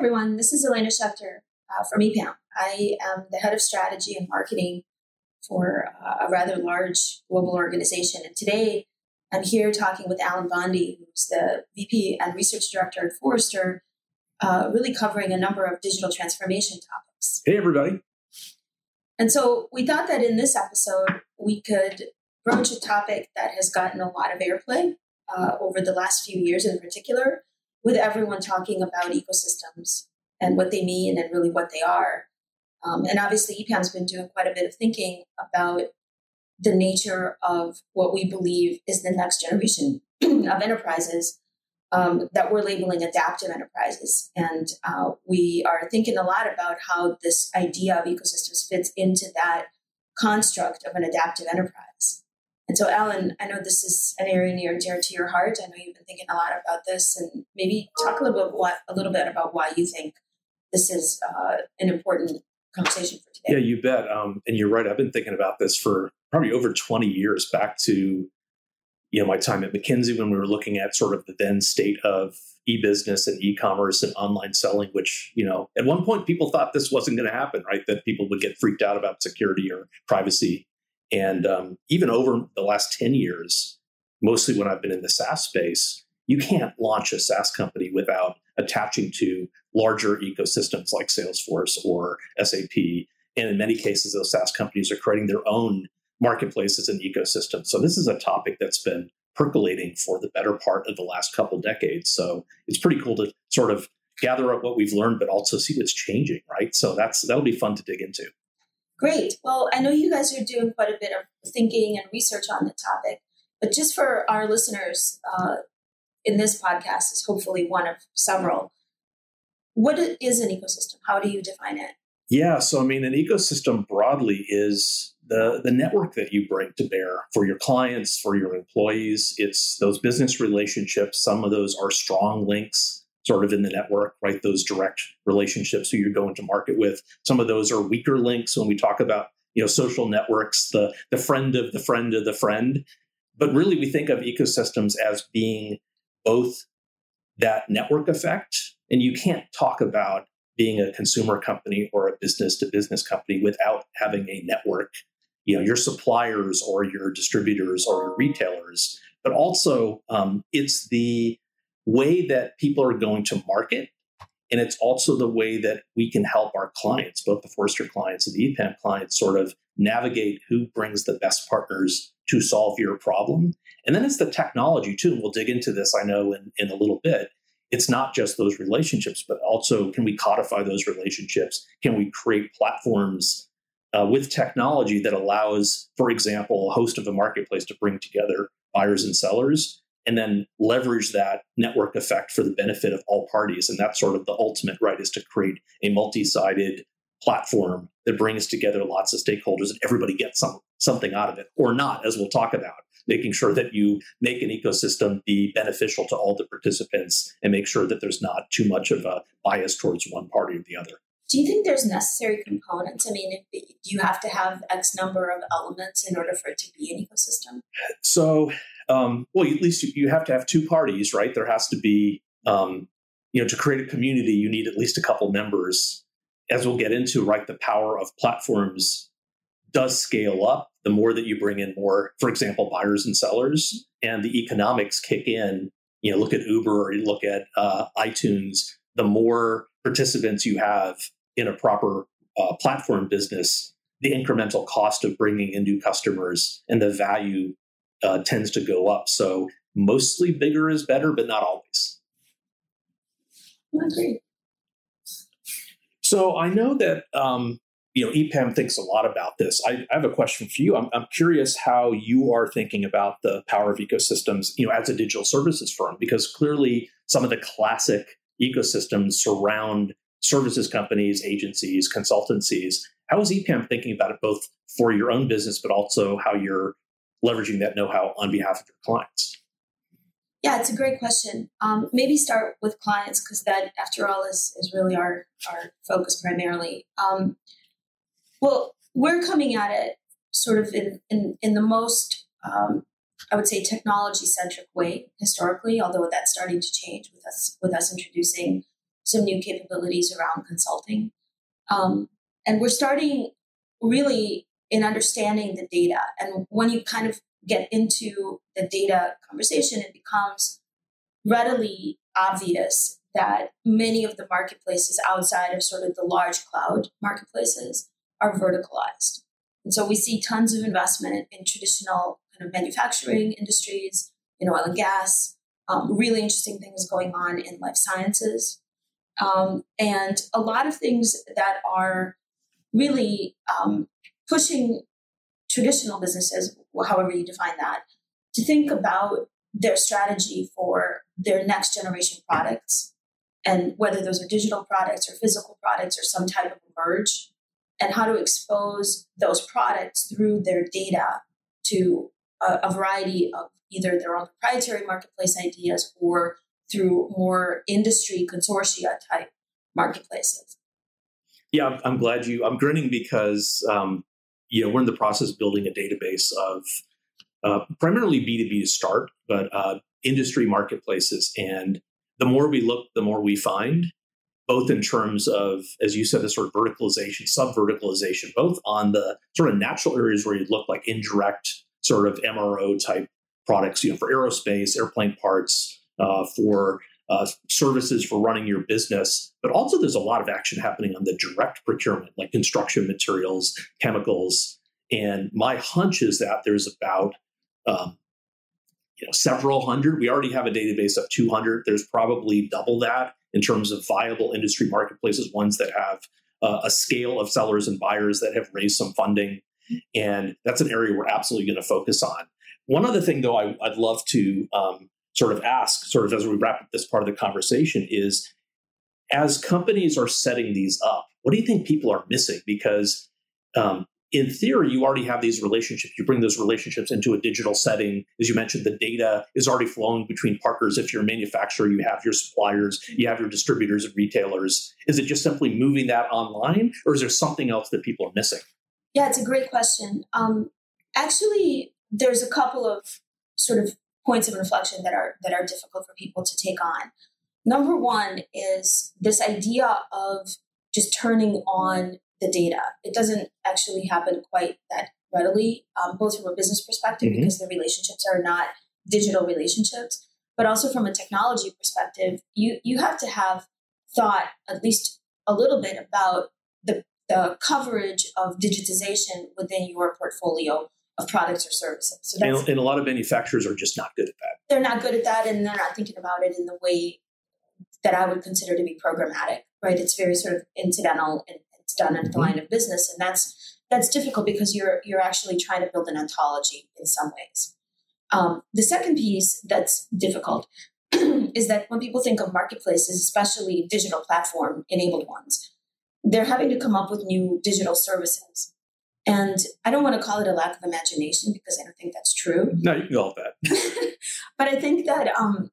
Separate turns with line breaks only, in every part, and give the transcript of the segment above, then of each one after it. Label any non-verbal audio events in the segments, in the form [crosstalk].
everyone. This is Elaina Shekhter uh, from EPAM. I am the head of strategy and marketing for uh, a rather large global organization. And today I'm here talking with Allen Bonde, who's the VP and research director at Forrester, uh, really covering a number of digital transformation topics.
Hey, everybody.
And so we thought that in this episode, we could broach a topic that has gotten a lot of airplay uh, over the last few years in particular, with everyone talking about ecosystems and what they mean and really what they are. Um, and obviously, EPAM's been doing quite a bit of thinking about the nature of what we believe is the next generation [clears throat] of enterprises um, that we're labeling adaptive enterprises. And uh, we are thinking a lot about how this idea of ecosystems fits into that construct of an adaptive enterprise. And so, Allen, I know this is an area near and dear to your heart. I know you've been thinking a lot about this, and maybe talk a little bit what a little bit about why you think this is uh, an important conversation for today.
Yeah, you bet. Um, and you're right. I've been thinking about this for probably over 20 years, back to you know my time at McKinsey when we were looking at sort of the then state of e-business and e-commerce and online selling which you know at one point people thought this wasn't going to happen right that people would get freaked out about security or privacy and um, even over the last 10 years mostly when i've been in the saas space you can't launch a saas company without attaching to larger ecosystems like salesforce or sap and in many cases those saas companies are creating their own marketplaces and ecosystems. So this is a topic that's been percolating for the better part of the last couple decades. So it's pretty cool to sort of gather up what we've learned, but also see what's changing, right? So that's that'll be fun to dig into.
Great. Well, I know you guys are doing quite a bit of thinking and research on the topic, but just for our listeners, uh, in this podcast is hopefully one of several. What is an ecosystem? How do you define it?
Yeah, so I mean, an ecosystem broadly is the, the network that you bring to bear for your clients, for your employees. It's those business relationships. Some of those are strong links sort of in the network, right? Those direct relationships who you're going to market with. Some of those are weaker links when we talk about, you know, social networks, the, the friend of the friend of the friend. But really we think of ecosystems as being both that network effect. And you can't talk about being a consumer company or a business to business company without having a network you know your suppliers or your distributors or your retailers but also um, it's the way that people are going to market and it's also the way that we can help our clients both the forrester clients and the epam clients sort of navigate who brings the best partners to solve your problem. And then it's the technology too and we'll dig into this i know in, in a little bit. It's not just those relationships but also can we codify those relationships? Can we create platforms uh, with technology that allows, for example, a host of a marketplace to bring together buyers and sellers and then leverage that network effect for the benefit of all parties. And that's sort of the ultimate right is to create a multi-sided platform that brings together lots of stakeholders and everybody gets some, something out of it or not, as we'll talk about, making sure that you make an ecosystem be beneficial to all the participants and make sure that there's not too much of a bias towards one party or the other.
Do you think there's necessary components? I mean, do you have to have X number of elements in order for it to be an ecosystem?
So, um, well, at least you have to have two parties, right? There has to be, um, you know, to create a community, you need at least a couple members. As we'll get into, right, the power of platforms does scale up the more that you bring in more, for example, buyers and sellers, and the economics kick in. You know, look at Uber or you look at uh, iTunes. The more participants you have, in a proper uh, platform business, the incremental cost of bringing in new customers and the value uh, tends to go up. So mostly bigger is better, but not always.
Agree.
So I know that um, you know EPAM thinks a lot about this. I, I have a question for you. I'm, I'm, curious how you are thinking about the power of ecosystems, you know, as a digital services firm, because clearly some of the classic ecosystems surround services companies, agencies, consultancies. How is EPAM thinking about it both for your own business, but also how you're leveraging that know how on behalf of your clients?
Yeah, it's a great question. Um, maybe start with clients because that, after all, is, is really our, our focus primarily. Um, well, we're coming at it sort of in, in, in the most, um, I would say, technology centric way historically, although that's starting to change with us with us introducing some new capabilities around consulting. Um, and we're starting really in understanding the data. And when you kind of get into the data conversation, it becomes readily obvious that many of the marketplaces outside of sort of the large cloud marketplaces are verticalized. And so we see tons of investment in, traditional kind of manufacturing industries, in oil and gas, um, really interesting things going on in life sciences, um, and a lot of things that are really um, pushing traditional businesses, however you define that, to think about their strategy for their next generation products and whether those are digital products or physical products or some type of merge and how to expose those products through their data to a, a variety of either their own proprietary marketplace ideas or through more industry consortia type marketplaces.
Yeah, I'm glad you. I'm grinning because um, you know we're in the process of building a database of uh, primarily B2B to start, but uh, industry marketplaces. And the more we look, the more we find, both in terms of, as you said, the sort of verticalization, sub verticalization, both on the sort of natural areas where you'd look like indirect sort of MRO type products, you know, for aerospace, airplane parts, uh, for uh, services for running your business. But also, there's a lot of action happening on the direct procurement, like construction materials, chemicals. And my hunch is that there's about um, you know several hundred. We already have a database of 200. There's probably double that in terms of viable industry marketplaces, ones that have uh, a scale of sellers and buyers that have raised some funding. And that's an area we're absolutely going to focus on. One other thing, though, I, would love to um, sort of ask, sort of as we wrap up this part of the conversation, is as companies are setting these up, what do you think people are missing? Because um, in theory, you already have these relationships. You bring those relationships into a digital setting. As you mentioned, the data is already flowing between partners. If you're a manufacturer, you have your suppliers, you have your distributors and retailers. Is it just simply moving that online, or is there something else that people are missing?
Yeah, it's a great question. Um, actually, there's a couple of sort of points of inflection that are that are difficult for people to take on. Number one is this idea of just turning on the data. It doesn't actually happen quite that readily, um, both from a business perspective mm-hmm. because the relationships are not digital relationships, but also from a technology perspective. You you have to have thought at least a little bit about the the coverage of digitization within your portfolio of products or services.
So and, and, a lot of manufacturers are just not good at that.
They're not good at that, and they're not thinking about it in the way that I would consider to be programmatic. Right? It's very sort of incidental and it's done the mm-hmm. line of business, and that's that's difficult because you're you're actually trying to build an ontology in some ways. Um, the second piece that's difficult [clears throat] is that when people think of marketplaces, especially digital platform enabled ones, they're having to come up with new digital services. And I don't want to call it a lack of imagination because I don't think that's true. [laughs]
No, you can call it that. [laughs]
but I think that um,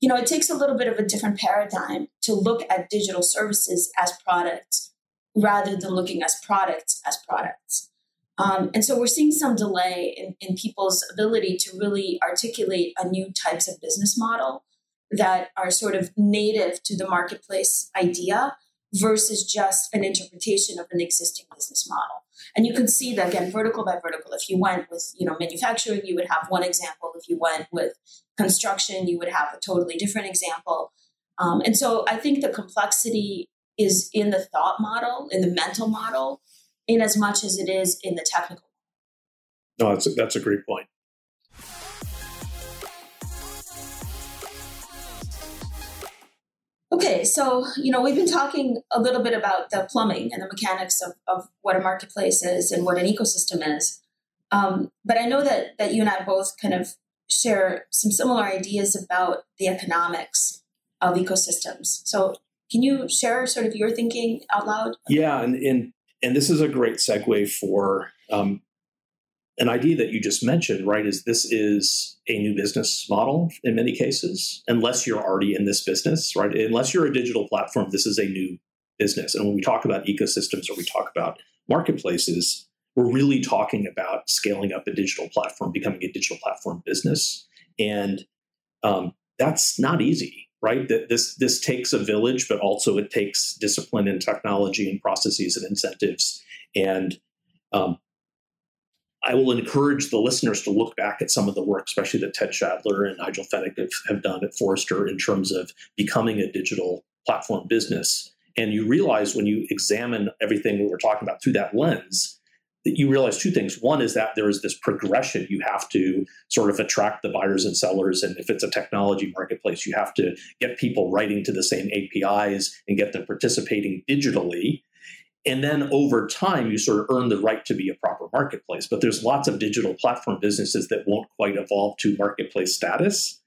you know it takes a little bit of a different paradigm to look at digital services as products rather than looking as products as products. Um, and so we're seeing some delay in, in people's ability to really articulate a new types of business model that are sort of native to the marketplace idea versus just an interpretation of an existing business model. And you can see that again, vertical by vertical. If you went with, you know, manufacturing, you would have one example. If you went with construction, you would have a totally different example. Um, and so I think the complexity is in the thought model, in the mental model, in as much as it is in the technical.
No, that's a, that's a great point.
So you know we've been talking a little bit about the plumbing and the mechanics of, of what a marketplace is and what an ecosystem is, um, but I know that that you and I both kind of share some similar ideas about the economics of ecosystems. So can you share sort of your thinking out loud?
Yeah, and and and this is a great segue for um, an idea that you just mentioned, right? Is this is a new business model in many cases, unless you're already in this business, right? Unless you're a digital platform, this is a new business. And when we talk about ecosystems or we talk about marketplaces, we're really talking about scaling up a digital platform, becoming a digital platform business. And um, that's not easy. right? That this this takes a village, but also it takes discipline and technology and processes and incentives. And um, I will encourage the listeners to look back at some of the work, especially that Ted Schadler and Nigel Fenwick have, have done at Forrester in terms of becoming a digital platform business. And you realize when you examine everything we're talking about through that lens, that you realize two things. One is that there is this progression. You have to sort of attract the buyers and sellers. And if it's a technology marketplace, you have to get people writing to the same APIs and get them participating digitally. And then over time, you sort of earn the right to be a proper marketplace. But there's lots of digital platform businesses that won't quite evolve to marketplace status.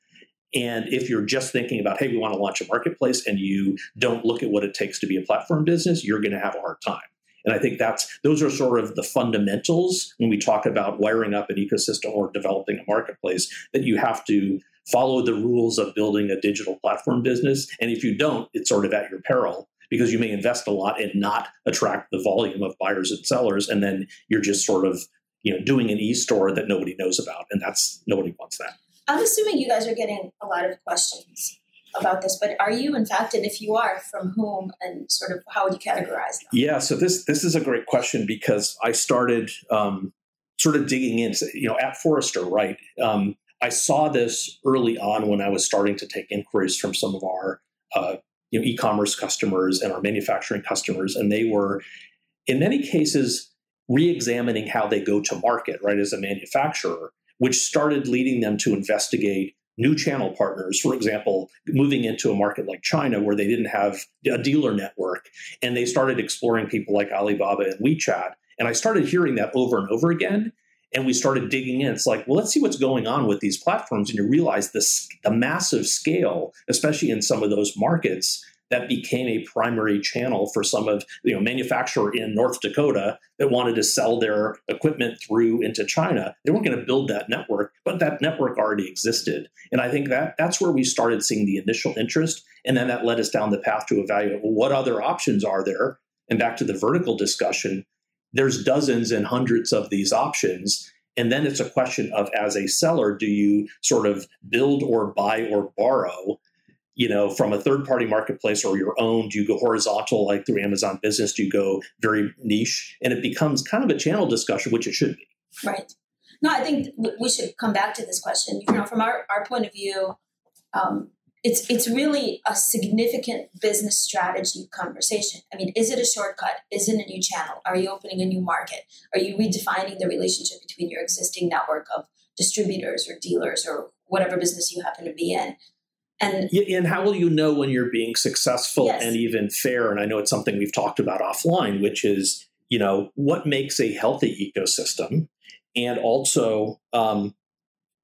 And if you're just thinking about, hey, we want to launch a marketplace and you don't look at what it takes to be a platform business, you're going to have a hard time. And I think that's those are sort of the fundamentals when we talk about wiring up an ecosystem or developing a marketplace that you have to follow the rules of building a digital platform business. And if you don't, it's sort of at your peril because you may invest a lot and not attract the volume of buyers and sellers and then you're just sort of you know doing an e-store that nobody knows about and that's nobody wants that.
I'm assuming you guys are getting a lot of questions about this but are you in fact and if you are from whom and sort of how would you categorize them?
Yeah so this this is a great question because i started um, sort of digging in you know at forrester right? Um, i saw this early on when i was starting to take inquiries from some of our uh, you know, e-commerce customers and our manufacturing customers, and they were, in many cases, re-examining how they go to market, right, as a manufacturer, which started leading them to investigate new channel partners. For example, moving into a market like China where they didn't have a dealer network, and they started exploring people like Alibaba and WeChat. And I started hearing that over and over again and we started digging in. It's like, well, let's see what's going on with these platforms. And you realize the massive scale, especially in some of those markets, that became a primary channel for some of you know manufacturer in North Dakota that wanted to sell their equipment through into China. They weren't going to build that network, but that network already existed. And I think that that's where we started seeing the initial interest. And then that led us down the path to evaluate well, what other options are there? And back to the vertical discussion, there's dozens and hundreds of these options. And then it's a question of, as a seller, do you sort of build or buy or borrow, you know, from a third party marketplace or your own? Do you go horizontal like through Amazon Business? Do you go very niche? And it becomes kind of a channel discussion, which it should be.
Right. No, I think we should come back to this question. You know, from our, our point of view, um, it's it's really a significant business strategy conversation. I mean, is it a shortcut? Is it a new channel? Are you opening a new market? Are you redefining the relationship between your existing network of distributors or dealers or whatever business you happen to be in?
And, and how will you know when you're being successful yes. and even fair? And I know it's something we've talked about offline, which is, you know, what makes a healthy ecosystem? And also, um,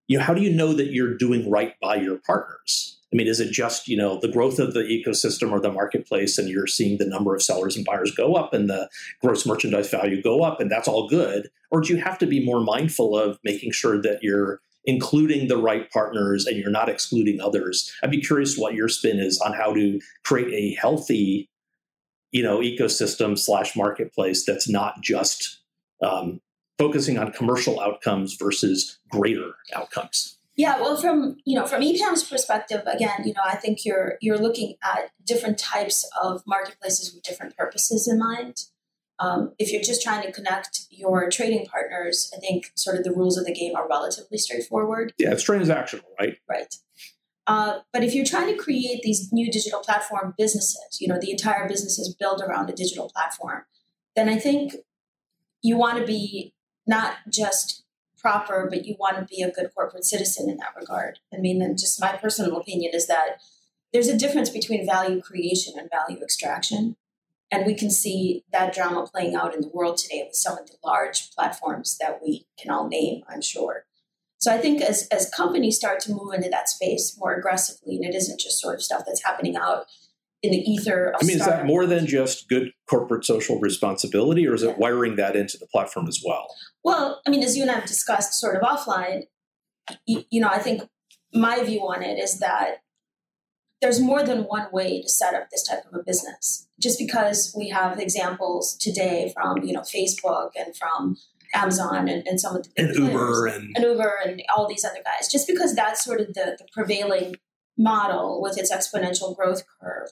you know, how do you know that you're doing right by your partners? I mean, is it just, you know, the growth of the ecosystem or the marketplace and you're seeing the number of sellers and buyers go up and the gross merchandise value go up and that's all good? Or do you have to be more mindful of making sure that you're including the right partners and you're not excluding others? I'd be curious what your spin is on how to create a healthy, you know, ecosystem slash marketplace that's not just um, focusing on commercial outcomes versus greater outcomes.
Yeah, well, from you know from EPAM's perspective, again, you know, I think you're you're looking at different types of marketplaces with different purposes in mind. Um, if you're just trying to connect your trading partners, I think sort of the rules of the game are relatively straightforward.
Yeah, it's transactional, right?
Right. Uh, but if you're trying to create these new digital platform businesses, you know, the entire business is built around a digital platform, then I think you want to be not just proper, but you want to be a good corporate citizen in that regard. I mean, just my personal opinion is that there's a difference between value creation and value extraction. And we can see that drama playing out in the world today with some of the large platforms that we can all name, I'm sure. So I think as, as companies start to move into that space more aggressively, and it isn't just sort of stuff that's happening out in the ether.
I mean, is that more than just good corporate social responsibility, or is yeah. it wiring that into the platform as well?
Well, I mean, as you and I have discussed sort of offline, you, you know, I think my view on it is that there's more than one way to set up this type of a business. Just because we have examples today from you know Facebook and from Amazon and, and some of the
and Uber and,
and Uber and all these other guys, just because that's sort of the, the prevailing model with its exponential growth curve,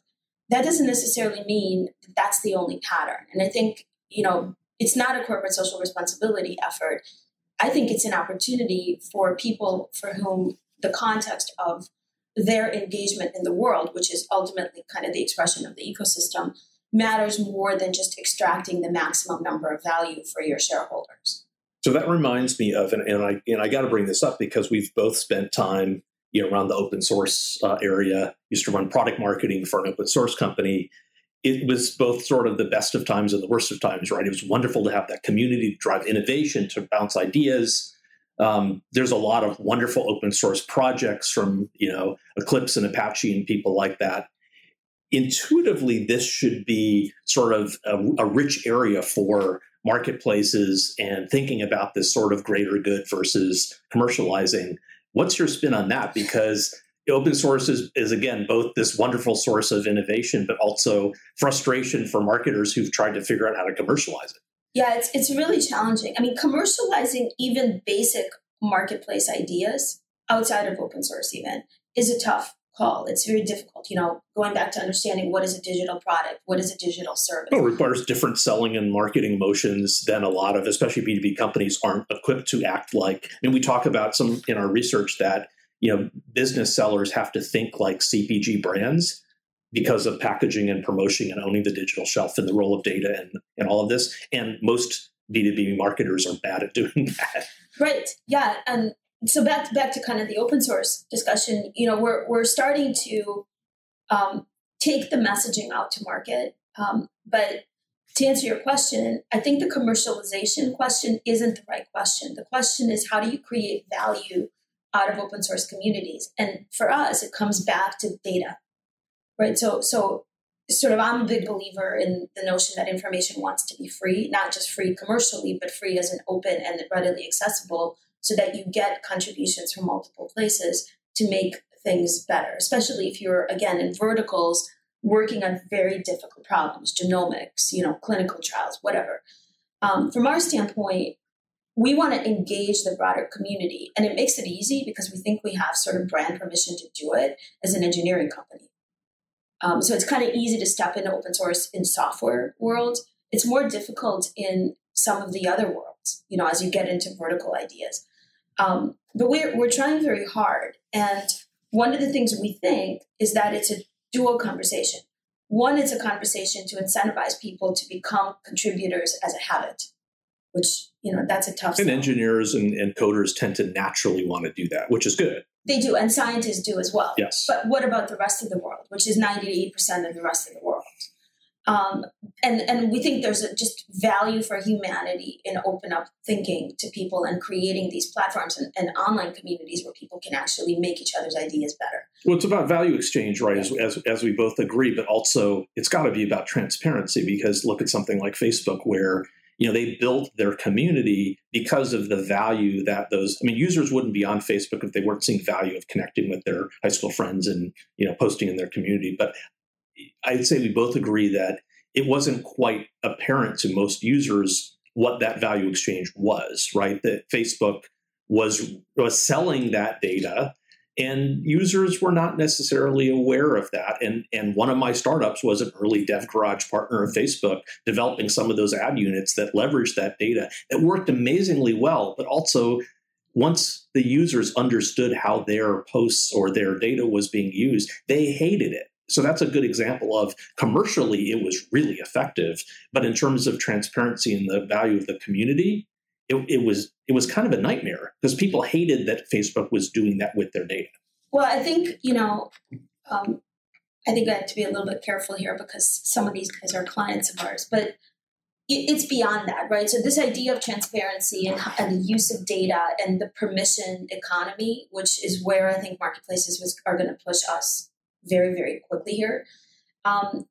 that doesn't necessarily mean that that's the only pattern. And I think, you know, it's not a corporate social responsibility effort. I think it's an opportunity for people for whom the context of their engagement in the world, which is ultimately kind of the expression of the ecosystem, matters more than just extracting the maximum number of value for your shareholders.
So that reminds me of, and, and I and I got to bring this up because we've both spent time, you know, around the open source uh, area. Used to run product marketing for an open source company. It was both sort of the best of times and the worst of times, right? It was wonderful to have that community to drive innovation, to bounce ideas. Um, there's a lot of wonderful open source projects from you know Eclipse and Apache and people like that. Intuitively, this should be sort of a, a rich area for marketplaces and thinking about this sort of greater good versus commercializing. What's your spin on that? Because open source is, is again both this wonderful source of innovation, but also frustration for marketers who've tried to figure out how to commercialize it.
Yeah, it's it's really challenging. I mean, commercializing even basic marketplace ideas outside of open source even is a tough call. It's very difficult, you know, going back to understanding what is a digital product, what is a digital service.
it requires different selling and marketing motions than a lot of, especially B2B companies aren't equipped to act like. I mean, we talk about some in our research that, you know, business sellers have to think like CPG brands because of packaging and promotion and owning the digital shelf and the role of data and, and all of this. And most B2B marketers are bad at doing [laughs] that.
Right. Yeah. And so back back to kind of the open source discussion, you know, we're we're starting to um, take the messaging out to market. Um, but to answer your question, I think the commercialization question isn't the right question. The question is how do you create value out of open source communities? And for us, it comes back to data, right? So so sort of I'm a big believer in the notion that information wants to be free, not just free commercially, but free as an open and readily accessible so that you get contributions from multiple places to make things better, especially if you're, again, in verticals working on very difficult problems, genomics, you know, clinical trials, whatever. Um, from our standpoint, we want to engage the broader community, and it makes it easy because we think we have sort of brand permission to do it as an engineering company. Um, so it's kind of easy to step into open source in software world. It's more difficult in some of the other worlds, you know, as you get into vertical ideas. Um, but we're, we're trying very hard. And one of the things we think is that it's a dual conversation. One, it's a conversation to incentivize people to become contributors as a habit, which, you know, that's a tough
And engineers and, and coders tend to naturally want to do that, which is good.
They do, and scientists do as well.
Yes.
But what about the rest of the world, which is 98% of the rest of the world? Um, and and we think there's a just value for humanity in open up thinking to people and creating these platforms and, and, online communities where people can actually make each other's ideas better.
Well, it's about value exchange, right? As, as, as we both agree, but also it's got to be about transparency because look at something like Facebook where you know they built their community because of the value that those i mean users wouldn't be on facebook if they weren't seeing value of connecting with their high school friends and you know posting in their community but I'd say we both agree that it wasn't quite apparent to most users what that value exchange was, right? That Facebook was was selling that data and users were not necessarily aware of that and and one of my startups was an early dev garage partner of facebook developing some of those ad units that leveraged that data it worked amazingly well but also once the users understood how their posts or their data was being used they hated it so that's a good example of commercially, it was really effective. But in terms of transparency and the value of the community, it, it was it was kind of a nightmare because people hated that Facebook was doing that with their data.
Well, I think you know, um, I think I have to be a little bit careful here because some of these guys are clients of ours, but it's beyond that, right? So this idea of transparency and, and, the use of data and the permission economy, which is where I think marketplaces was, are going to push us very, very quickly here. Um,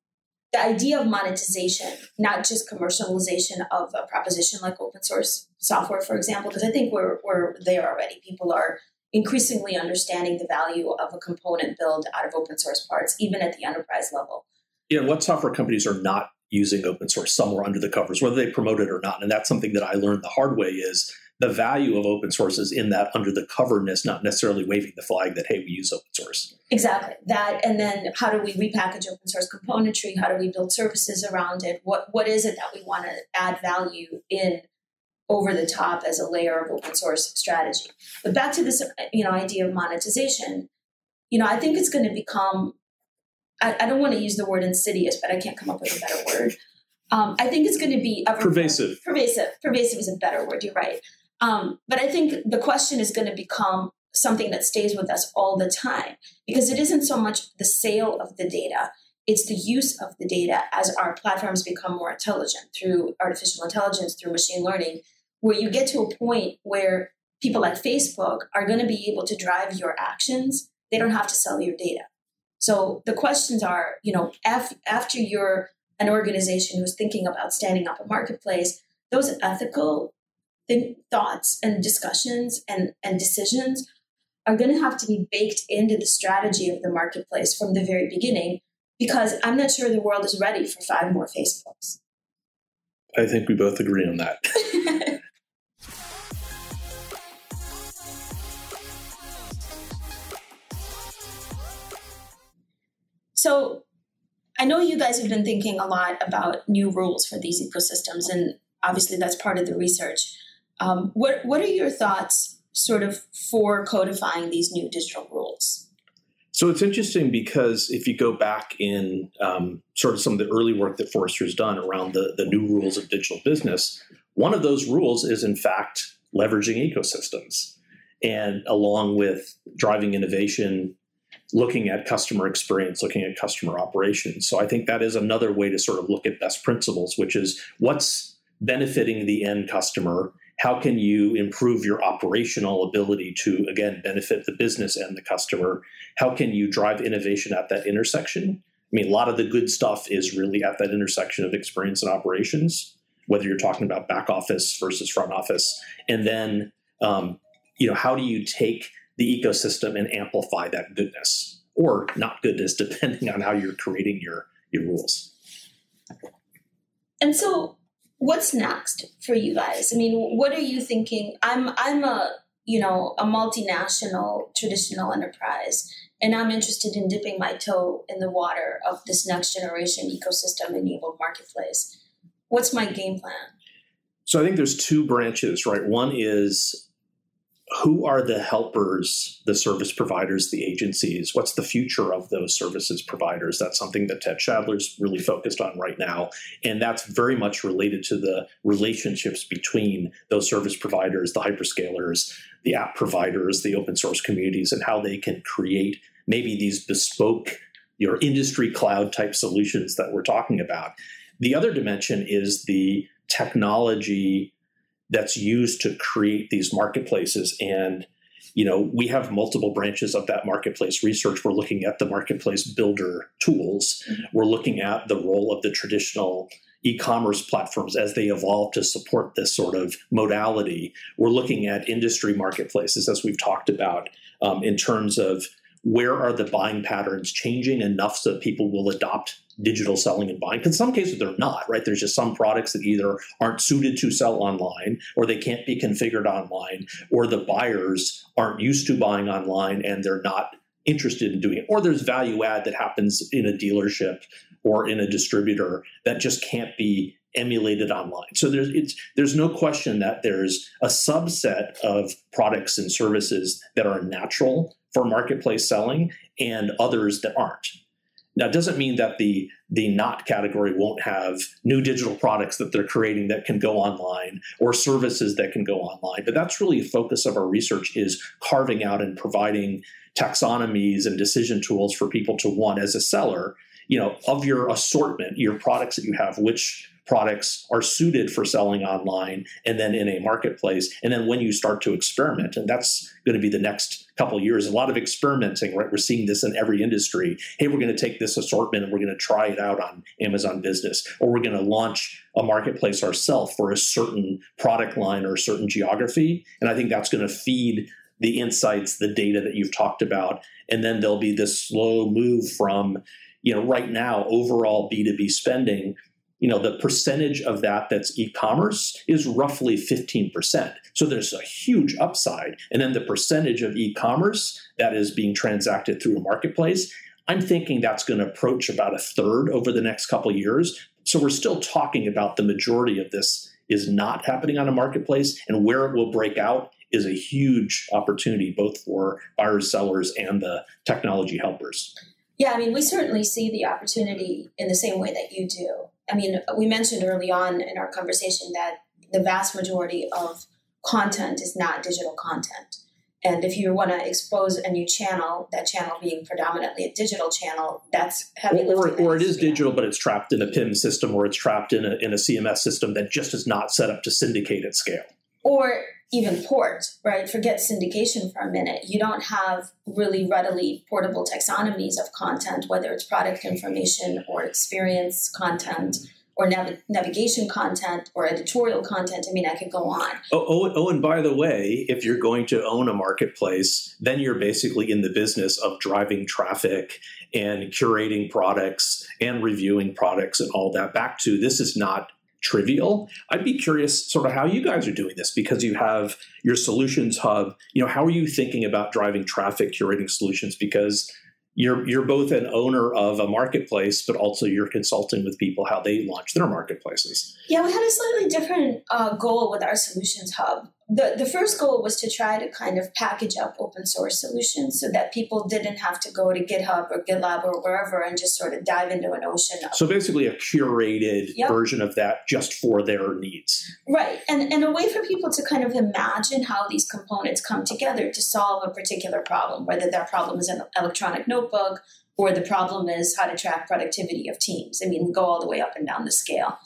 the idea of monetization, not just commercialization of a proposition like open source software, for example, because I think we're, we're there already. People are increasingly understanding the value of a component build out of open source parts, even at the enterprise level.
Yeah, what software companies are not using open source somewhere under the covers, whether they promote it or not. And that's something that I learned the hard way is the value of open source is in that under the coverness, not necessarily waving the flag that, hey, we use open source.
Exactly. That and then how do we repackage open source componentry? How do we build services around it? What what is it that we want to add value in over the top as a layer of open source strategy? But back to this you know idea of monetization, you know, I think it's going to become I, I don't want to use the word insidious, but I can't come up with a better word. Um, I think it's going to be
pervasive.
Pervasive. Pervasive is a better word. You're right. Um, but I think the question is going to become something that stays with us all the time because it isn't so much the sale of the data, it's the use of the data as our platforms become more intelligent through artificial intelligence, through machine learning, where you get to a point where people like Facebook are going to be able to drive your actions. They don't have to sell your data. So the questions are, you know, af- after you're an organization who's thinking about standing up a marketplace, those ethical th- thoughts and discussions and, and decisions are going to have to be baked into the strategy of the marketplace from the very beginning because I'm not sure the world is ready for five more Facebooks.
I think we both agree on that. [laughs]
so I know you guys have been thinking a lot about new rules for these ecosystems, and obviously that's part of the research. Um, what What are your thoughts, sort of, for codifying these new digital rules?
So it's interesting because if you go back in um, sort of some of the early work that Forrester's done around the, the new rules of digital business, one of those rules is in fact leveraging ecosystems. And along with driving innovation, looking at customer experience, looking at customer operations. So I think that is another way to sort of look at best principles, which is what's benefiting the end customer how can you improve your operational ability to again benefit the business and the customer? How can you drive innovation at that intersection? I mean a lot of the good stuff is really at that intersection of experience and operations whether you're talking about back office versus front office. And then um, you know how do you take the ecosystem and amplify that goodness or not goodness [laughs] depending on how you're creating your your rules?
And so what's next for you guys? I mean, what are you thinking? I'm I'm a you know a multinational traditional enterprise, and I'm interested in dipping my toe in the water of this next generation ecosystem enabled marketplace. What's my game plan?
So I think there's two branches, right? One is who are the helpers, the service providers, the agencies? What's the future of those services providers? That's something that Ted Schadler's really focused on right now. And that's very much related to the relationships between those service providers, the hyperscalers, the app providers, the open source communities, and how they can create maybe these bespoke your industry cloud type solutions that we're talking about. The other dimension is the technology that's used to create these marketplaces. And you know we have multiple branches of that marketplace research. We're looking at the marketplace builder tools. Mm-hmm. we're looking at the role of the traditional e-commerce platforms as they evolve to support this sort of modality. We're looking at industry marketplaces as we've talked about um, in terms of where are the buying patterns changing enough so that people will adopt digital selling and buying. In some cases, they're not, right? There's just some products that either aren't suited to sell online or they can't be configured online or the buyers aren't used to buying online and they're not interested in doing it. Or there's value add that happens in a dealership or in a distributor that just can't be emulated online. So there's it's there's no question that there's a subset of products and services that are natural for marketplace selling and others that aren't. Now, it doesn't mean that the the not category won't have new digital products that they're creating that can go online or services that can go online. But that's really a focus of our research is carving out and providing taxonomies and decision tools for people to want as a seller, you know, of your assortment, your products that you have, which products are suited for selling online and then in a marketplace. And then when you start to experiment and that's going to be the next couple years a lot of experimenting right? We're seeing this in every industry. Hey we're going to take this assortment and we're going to try it out on amazon business or we're going to launch a marketplace ourselves for a certain product line or a certain geography. And i think that's going to feed the insights the data that you've talked about. And then there'll be this slow move from you know right now overall b2b spending you know, the percentage of that that's e-commerce is roughly 15%. So there's a huge upside. And then the percentage of e-commerce that is being transacted through a marketplace, I'm thinking that's going to approach about a third over the next couple years. So we're still talking about the majority of this is not happening on a marketplace and where it will break out is a huge opportunity both for buyers, sellers, and the technology helpers.
Yeah, I mean, we certainly see the opportunity in the same way that you do. I mean, we mentioned early on in our conversation that the vast majority of content is not digital content. And if you want to expose a new channel, that channel being predominantly a digital channel, that's heavy
or, or, or it is digital, but it's trapped in a PIM system or it's trapped in a, in a CMS system that just is not set up to syndicate at scale.
Or even port, right? Forget syndication for a minute. You don't have really readily portable taxonomies of content, whether it's product information or experience content or nav- navigation content or editorial content. I mean, I could go on.
Oh, oh, oh, and by the way, if you're going to own a marketplace, then you're basically in the business of driving traffic and curating products and reviewing products and all that back to this is not trivial. I'd be curious sort of how you guys are doing this because you have your solutions hub. You know, how are you thinking about driving traffic, curating solutions? Because you're you're both an owner of a marketplace, but also you're consulting with people how they launch their marketplaces.
Yeah, we had a slightly different uh, goal with our solutions hub the, the first goal was to try to kind of package up open source solutions so that people didn't have to go to GitHub or GitLab or wherever and just sort of dive into an ocean.
Of, so basically, a curated yep. version of that just for their needs.
Right. And, and a way for people to kind of imagine how these components come together to solve a particular problem, whether that problem is an electronic notebook or the problem is how to track productivity of teams. I mean, go all the way up and down the scale.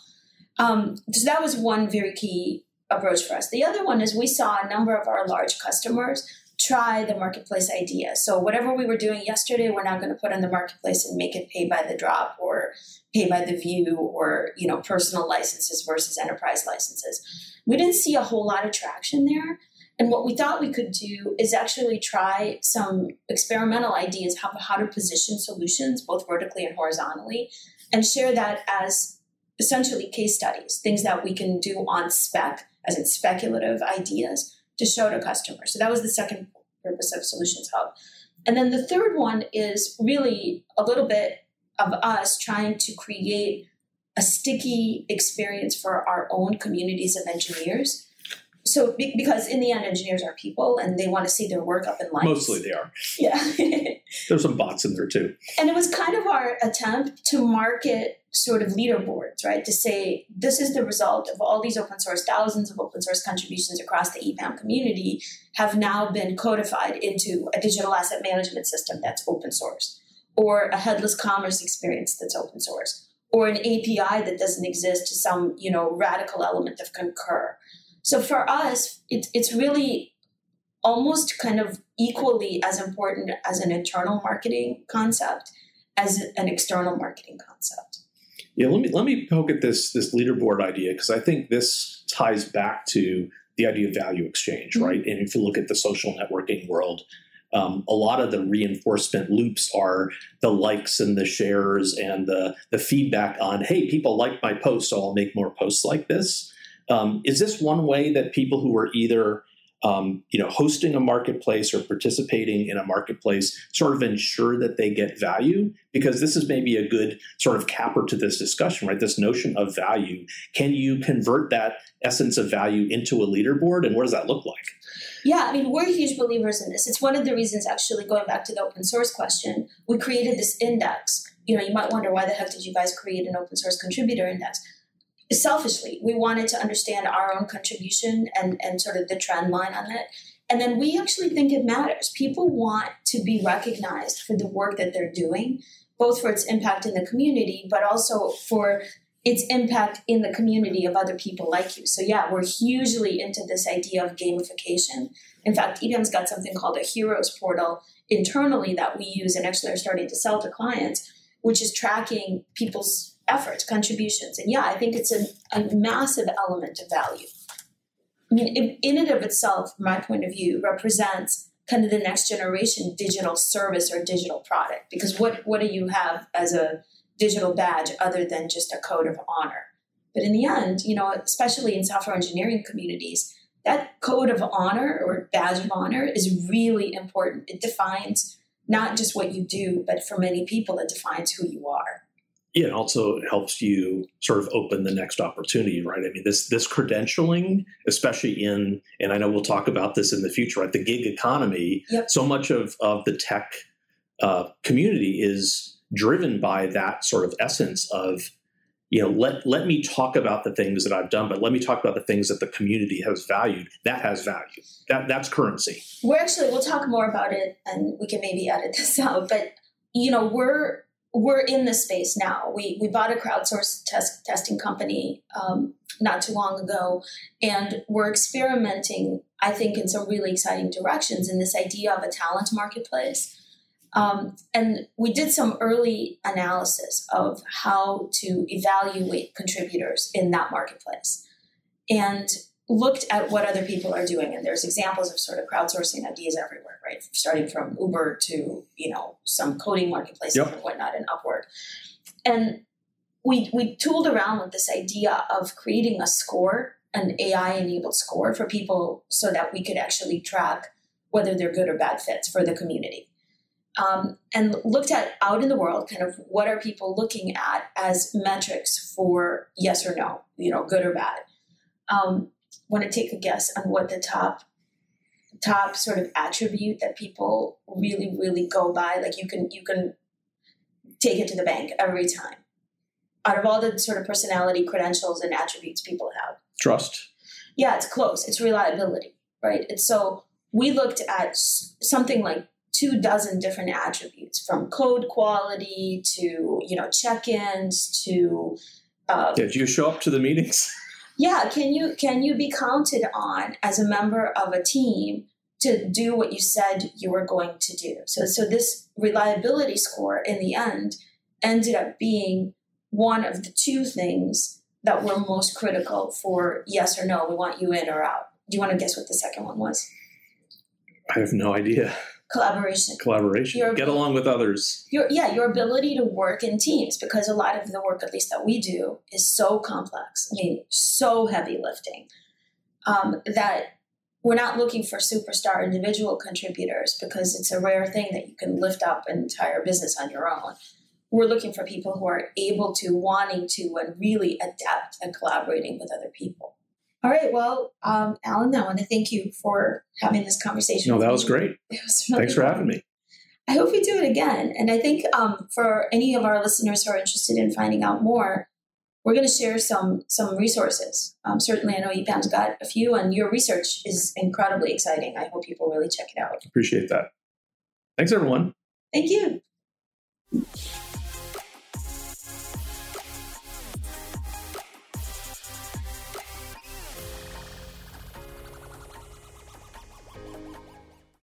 Um, so that was one very key approach for us. The other one is we saw a number of our large customers try the marketplace idea. So whatever we were doing yesterday, we're now going to put on the marketplace and make it pay by the drop or pay by the view or, you know, personal licenses versus enterprise licenses. We didn't see a whole lot of traction there. And what we thought we could do is actually try some experimental ideas how, how to position solutions both vertically and horizontally and share that as essentially case studies, things that we can do on spec as in speculative ideas to show to customers. So that was the second purpose of Solutions Hub. And then the third one is really a little bit of us trying to create a sticky experience for our own communities of engineers. So, because in the end, engineers are people and they want to see their work up in lights.
Mostly they are.
Yeah. [laughs]
There's some bots in there too.
And it was kind of our attempt to market sort of leaderboards, right? To say this is the result of all these open source, thousands of open source contributions across the EPAM community have now been codified into a digital asset management system that's open source, or a headless commerce experience that's open source, or an API that doesn't exist to some you know radical element of Concur. So for us, it, it's really almost kind of equally as important as an internal marketing concept as an external marketing concept.
Yeah, let me let me poke at this this leaderboard idea because I think this ties back to the idea of value exchange, mm-hmm. right? And if you look at the social networking world, um, a lot of the reinforcement loops are the likes and the shares and the the feedback on, hey, people like my post, so I'll make more posts like this. Um, is this one way that people who are either um, you know, hosting a marketplace or participating in a marketplace sort of ensure that they get value because this is maybe a good sort of capper to this discussion, right? This notion of value. Can you convert that essence of value into a leaderboard and what does that look like?
Yeah, I mean, we're huge believers in this. It's one of the reasons, actually, going back to the open source question, we created this index. You know, you might wonder why the heck did you guys create an open source contributor index? Selfishly, we wanted to understand our own contribution and, and sort of the trend line on it. And then we actually think it matters. People want to be recognized for the work that they're doing, both for its impact in the community, but also for its impact in the community of other people like you. So, yeah, we're hugely into this idea of gamification. In fact, EPAM's got something called a heroes portal internally that we use and actually are starting to sell to clients, which is tracking people's efforts, contributions. And yeah, I think it's a, a massive element of value. I mean, in, and of itself, from my point of view, represents kind of the next generation digital service or digital product. Because what, what do you have as a digital badge other than just a code of honor. But in the end, you know, especially in software engineering communities, that code of honor or badge of honor is really important. It defines not just what you do, but for many people, it defines who you are.
Yeah, and also helps you sort of open the next opportunity, right? I mean, this this credentialing, especially in, and I know we'll talk about this in the future, right? The gig economy.
Yep.
So much of of the tech uh, community is driven by that sort of essence of you know let let me talk about the things that I've done, but let me talk about the things that the community has valued. That has value. That that's currency.
We're actually we'll talk more about it, and we can maybe edit this [laughs] out. But you know we're we're in this space now. We we bought a crowdsourced test testing company um, not too long ago, and we're experimenting. I think in some really exciting directions in this idea of a talent marketplace um, and we did some early analysis of how to evaluate contributors in that marketplace and looked at what other people are doing. And there's examples of sort of crowdsourcing ideas everywhere, right? Starting from Uber to, you know, some coding marketplaces yep. and whatnot and Upwork. And we, we tooled around with this idea of creating a score, an AI enabled score for people so that we could actually track whether they're good or bad fits for the community um, and looked at out in the world kind of what are people looking at as metrics for yes or no, you know, good or bad. Um, Want to take a guess on what the top top sort of attribute that people really really go by? Like you can you can take it to the bank every time. Out of all the sort of personality credentials and attributes people have,
trust.
Yeah, it's close. It's reliability, right? And so we looked at something like two dozen different attributes from code quality to you know check-ins to
uh, did you show up to the meetings [laughs]
yeah can you can you be counted on as a member of a team to do what you said you were going to do? So so this reliability score in the end ended up being one of the two things that were most critical for yes or no we want you in or out. Do you want to guess what the second one was?
I have no idea
collaboration.
Collaboration. Your, get along with others.
Your yeah your ability to work in teams because a lot of the work at least that we do is so complex i mean so heavy lifting um, that we're not looking for superstar individual contributors because it's a rare thing that you can lift up an entire business on your own. We're looking for people who are able to wanting to and really adept at collaborating with other people all right. Well, um, Allen, I want to thank you for having this conversation.
No, that was great. [laughs] Was really Thanks for having me.
I hope you do it again. And I think um, for any of our listeners who are interested in finding out more, we're going to share some some resources. Um, certainly, I know EPAM's got a few, and your research is incredibly exciting. I hope people really check it out.
Appreciate that. Thanks, everyone.
Thank you.